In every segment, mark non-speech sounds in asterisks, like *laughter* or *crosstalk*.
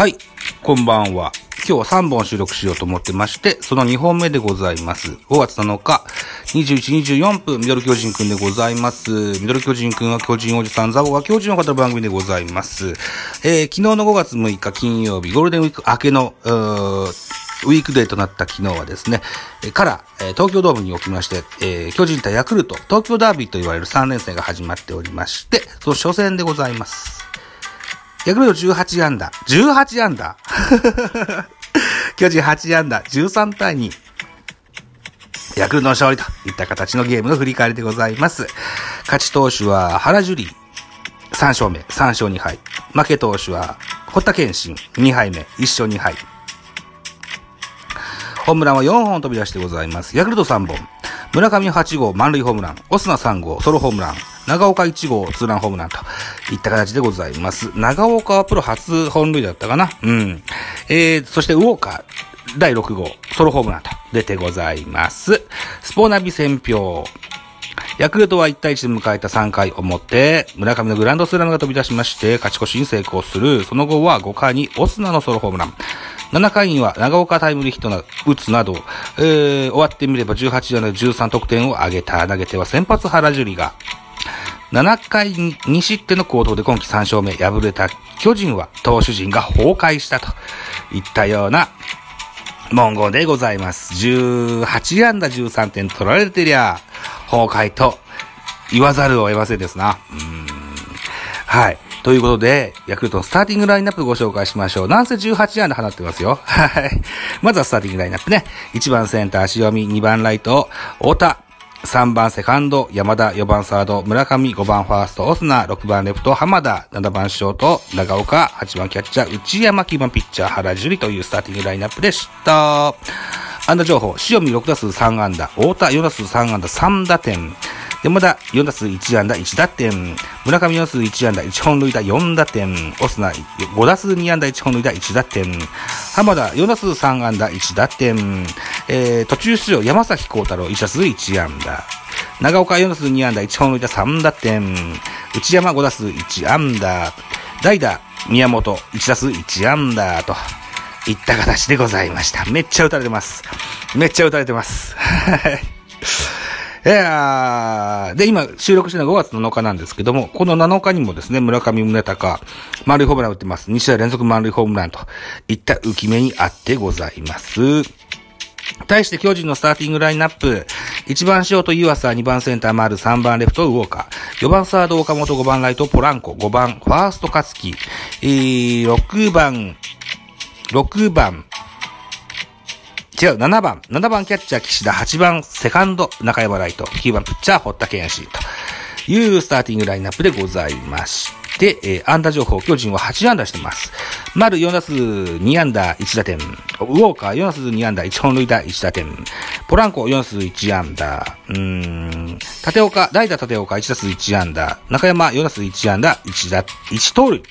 はい、こんばんは。今日は3本収録しようと思ってまして、その2本目でございます。5月7日、21、24分、ミドル巨人くんでございます。ミドル巨人くんは巨人おじさん、ザボが巨人を語る番組でございます。えー、昨日の5月6日金曜日、ゴールデンウィーク明けの、ウィークデーとなった昨日はですね、から、東京ドームにおきまして、えー巨人対ヤクルト、東京ダービーと言われる3連戦が始まっておりまして、その初戦でございます。ヤクルト18安打。18安打巨人8安打。*laughs* 13対2。ヤクルトの勝利といった形のゲームの振り返りでございます。勝ち投手は原樹里。3勝目。3勝2敗。負け投手は堀田健信。2敗目。1勝2敗。ホームランは4本飛び出してございます。ヤクルト3本。村上8号満塁ホームラン。オスナ3号ソロホームラン。長岡1号ツーランホームランといった形でございます。長岡はプロ初本塁だったかなうん。えー、そしてウォーカー第6号ソロホームランと出てございます。スポーナビ選票。ヤクルトは1対1で迎えた3回表、村上のグランドスラムが飛び出しまして、勝ち越しに成功する。その後は5回にオスナのソロホームラン。7回には長岡タイムリーヒットな、打つなど、えー、終わってみれば18打で13得点を挙げた。投げては先発原樹里が、7回に2失点の行動で今季3勝目、敗れた巨人は投手陣が崩壊したといったような文言でございます。18安打13点取られてりゃ、崩壊と言わざるを得ませんですな。うんはい。ということで、ヤクルトのスターティングラインナップご紹介しましょう。なんせ18安打放ってますよ。はい。まずはスターティングラインナップね。1番センター、塩見、2番ライト、太田、3番セカンド、山田、4番サード、村上、5番ファースト、オスナ、6番レフト、浜田、7番ショート、長岡、8番キャッチャー、内山、9番ピッチャー、原樹里というスターティングラインナップでした。安打情報、塩見6打数3安打、太田4打数3安打3打点、山田4打数1安打1打点、村上4打数1安打1本塁打4打点、オスナ5打数2安打1本塁打1打点、浜田4打数3安打1打点、えー、途中出場山崎幸太郎1打数1安打、長岡4打数2安打1本塁打3打点、内山5打数1安打、代打宮本1打数1安打と、いった形でございました。めっちゃ打たれてます。めっちゃ打たれてます。はい。いやーで、今、収録してるのは5月7日なんですけども、この7日にもですね、村上宗隆、満塁ホームラン打ってます。2試合連続満塁ホームランといった浮き目にあってございます。対して巨人のスターティングラインナップ、1番ショート湯浅、2番センター丸、3番レフトウォーカー、4番サード岡本、5番ライトポランコ、5番ファースト勝木、えー、6番、6番、違う、7番。7番キャッチャー岸田、8番セカンド中山ライト、9番ピッチャー堀田健志というスターティングラインナップでございまして、えー、安打情報、巨人は8安打してます。丸4打数2安打1打点、ウォーカー4打数2安打1本塁打1打点、ポランコ4打数1安打、うーん、立岡、代打立岡1打数1安打、中山4打数1安打1打、1盗塁。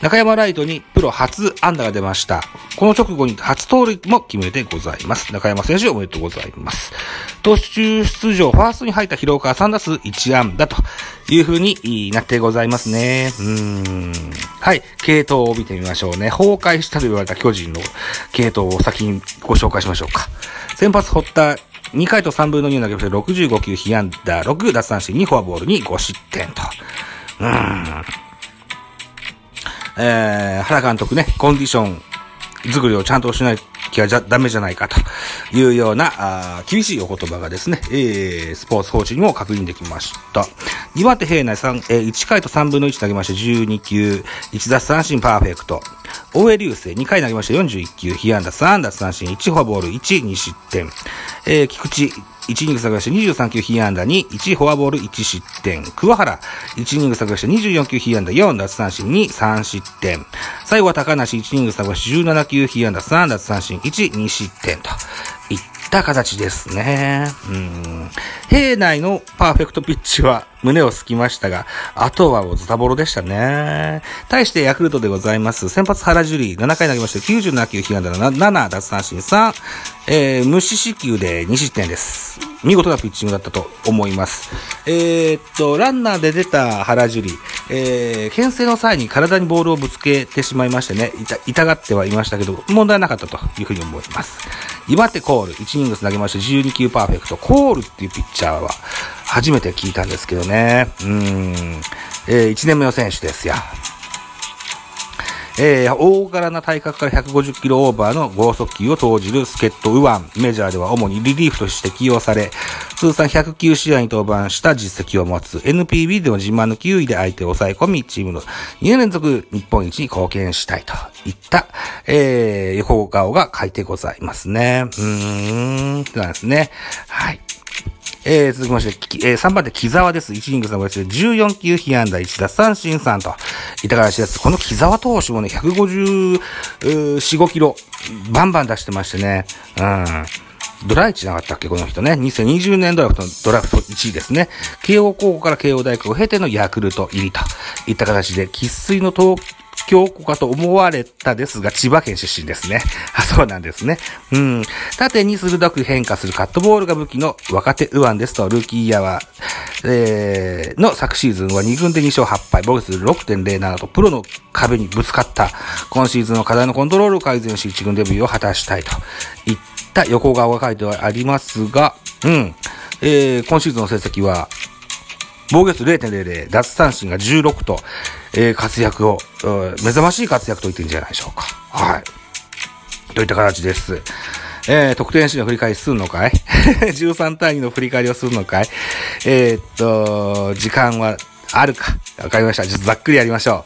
中山ライトにプロ初安打が出ました。この直後に初盗塁も決めてございます。中山選手おめでとうございます。投手中出場、ファーストに入った広岡3打数1安打という風になってございますね。うーん。はい。系統を見てみましょうね。崩壊したと言われた巨人の系統を先にご紹介しましょうか。先発堀田、2回と3分の2を投げまして65球被安打6奪三振2フォアボールに5失点と。うーん。えー、原監督ね、コンディション作りをちゃんとしないきゃじゃダメじゃないかというような、あ厳しいお言葉がですね、えー、スポーツ報知にも確認できました。2番手平内3、えー、1回と3分の1投げまして12球、1奪三振パーフェクト。大江流星2回投げました41球、被安打3奪三振1フォアボール1、2失点。えー、菊池1イニング下げまして23球被安打2、1フォアボール1失点。桑原1イニング下げまして24球被安打4奪三振2、3失点。最後は高梨1イニング下げまして17球被安打3奪三振1、2失点と。いった形ですね。うん。平内のパーフェクトピッチは胸をすきましたが、あとはズタボロでしたね。対してヤクルトでございます。先発原樹里、7回投げまして97球、被安打7、奪三振3、えー、無四死球で2失点です。見事なピッチングだったと思います。えー、っと、ランナーで出た原樹里、えー、牽制の際に体にボールをぶつけてしまいましてね、痛痛がってはいましたけど、問題なかったというふうに思います。岩手コール、1イニングス投げまして12球パーフェクト。コールっていうピッチャーは初めて聞いたんですけどね。うん。えー、1年目の選手ですよ。えー、大柄な体格から150キロオーバーの剛速球を投じる助っ人ウワン。メジャーでは主にリリーフとして起用され、通算109試合に登板した実績を持つ NPB での自慢の9位で相手を抑え込み、チームの2年連続日本一に貢献したいといった、えー、横顔が書いてございますね。うーん、なんですね。はい。えー、続きまして、えー、3番手、木沢です。1イニング3分で14球被安打1打三振3と、いた形です。この木沢投手もね、154、5キロ、バンバン出してましてね、うん。ドラ1なかったっけこの人ね。2020年ドラフトのドラフト1位ですね。慶応高校から慶応大学を経てのヤクルト入りといった形で、喫水の東京子かと思われたですが、千葉県出身ですね。*laughs* あ、そうなんですね。うん。縦に鋭く変化するカットボールが武器の若手右腕ですと、ルーキーイヤーは、えー、の昨シーズンは2軍で2勝8敗、ボルス6.07とプロの壁にぶつかった、今シーズンの課題のコントロールを改善し、1軍デビューを果たしたいといった横顔が書いてありますが、うん。えー、今シーズンの成績は、防御率0.00、奪三振が16と、え、活躍を、目覚ましい活躍と言っていいんじゃないでしょうか。はい。といった形です。えー、得点シーンの振り返りするのかい *laughs* ?13 対2の振り返りをするのかい？えー、っと、時間はあるか。わかりました。ちょっとざっくりやりましょ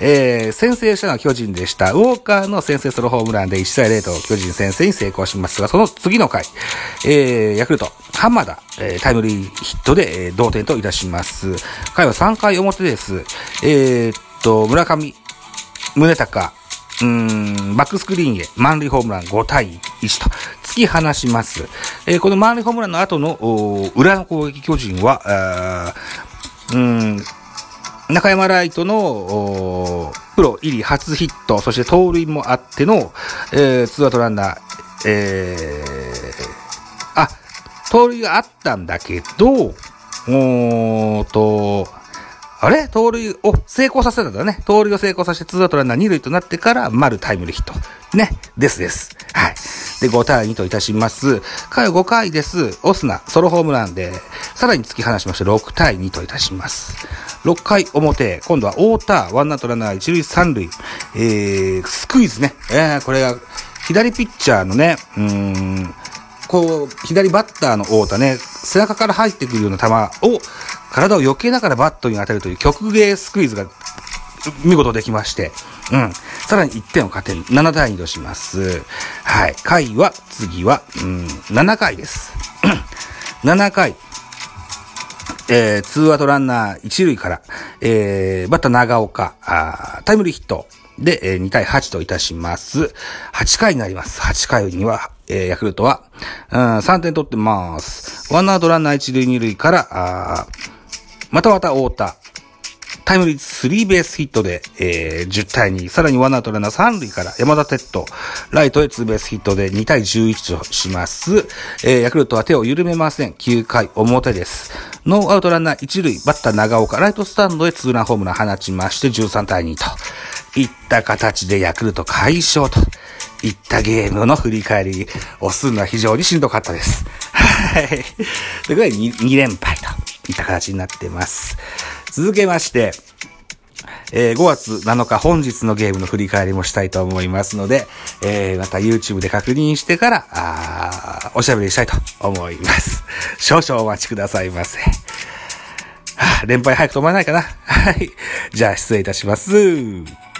う。えー、先制したのは巨人でした。ウォーカーの先制ソロホームランで1対0と巨人先制に成功しますが、その次の回、えー、ヤクルト、浜田、えー、タイムリーヒットで、えー、同点といたします。回は3回表です。えー、っと、村上、宗隆、うん、バックスクリーンへ満塁ホームラン5対1と突き放します。えー、この満塁ホームランの後の裏の攻撃巨人は、うん、中山ライトのプロ入り初ヒット、そして盗塁もあっての、えー、ツーアウトランナー、えー、あ、盗塁があったんだけど、おーと、あれ？盗塁を成功させたんだね。盗塁を成功させてツーアウトランナー2塁となってから、丸タイムリーヒット。ね。ですです。はい。で、5対2といたします。回5回です。オスナ、ソロホームランで、さらに突き放しまして、6対2といたします。6回表、今度は太田、ワンナウトランナー、一塁三塁、えー、スクイズね。えー、これが、左ピッチャーのね、うーん、こう、左バッターの太田ね、背中から入ってくるような球を、体を避けながらバットに当てるという曲芸スクイズが見事できまして、うん。さらに1点を勝てる。7対2とします。はい。回は、次は、うん、7回です。*clears throat* 7回。えー、ツーアウトランナー1塁から、えー、バッター長岡、あタイムリーヒットで、えー、2対8といたします。8回になります。8回には、えー、ヤクルトは、うん、3点取ってます。ワンアウトランナー1塁2塁から、あまたまた太田、タイムリースリーベースヒットで、えー、10対2、さらにワンアウトランナー3塁から山田哲人、ライトへツーベースヒットで2対11とします。えー、ヤクルトは手を緩めません。9回表です。ノーアウトランナー1塁、バッター長岡、ライトスタンドへツーランホームラン放ちまして13対2といった形でヤクルト快勝といったゲームの振り返りをするのは非常にしんどかったです。はい。ということで 2, 2連敗といった形になってます。続けまして、えー、5月7日本日のゲームの振り返りもしたいと思いますので、えー、また YouTube で確認してから、あおしゃべりしたいと思います。少々お待ちくださいませ。連敗早く止まらないかなはい。じゃあ失礼いたします。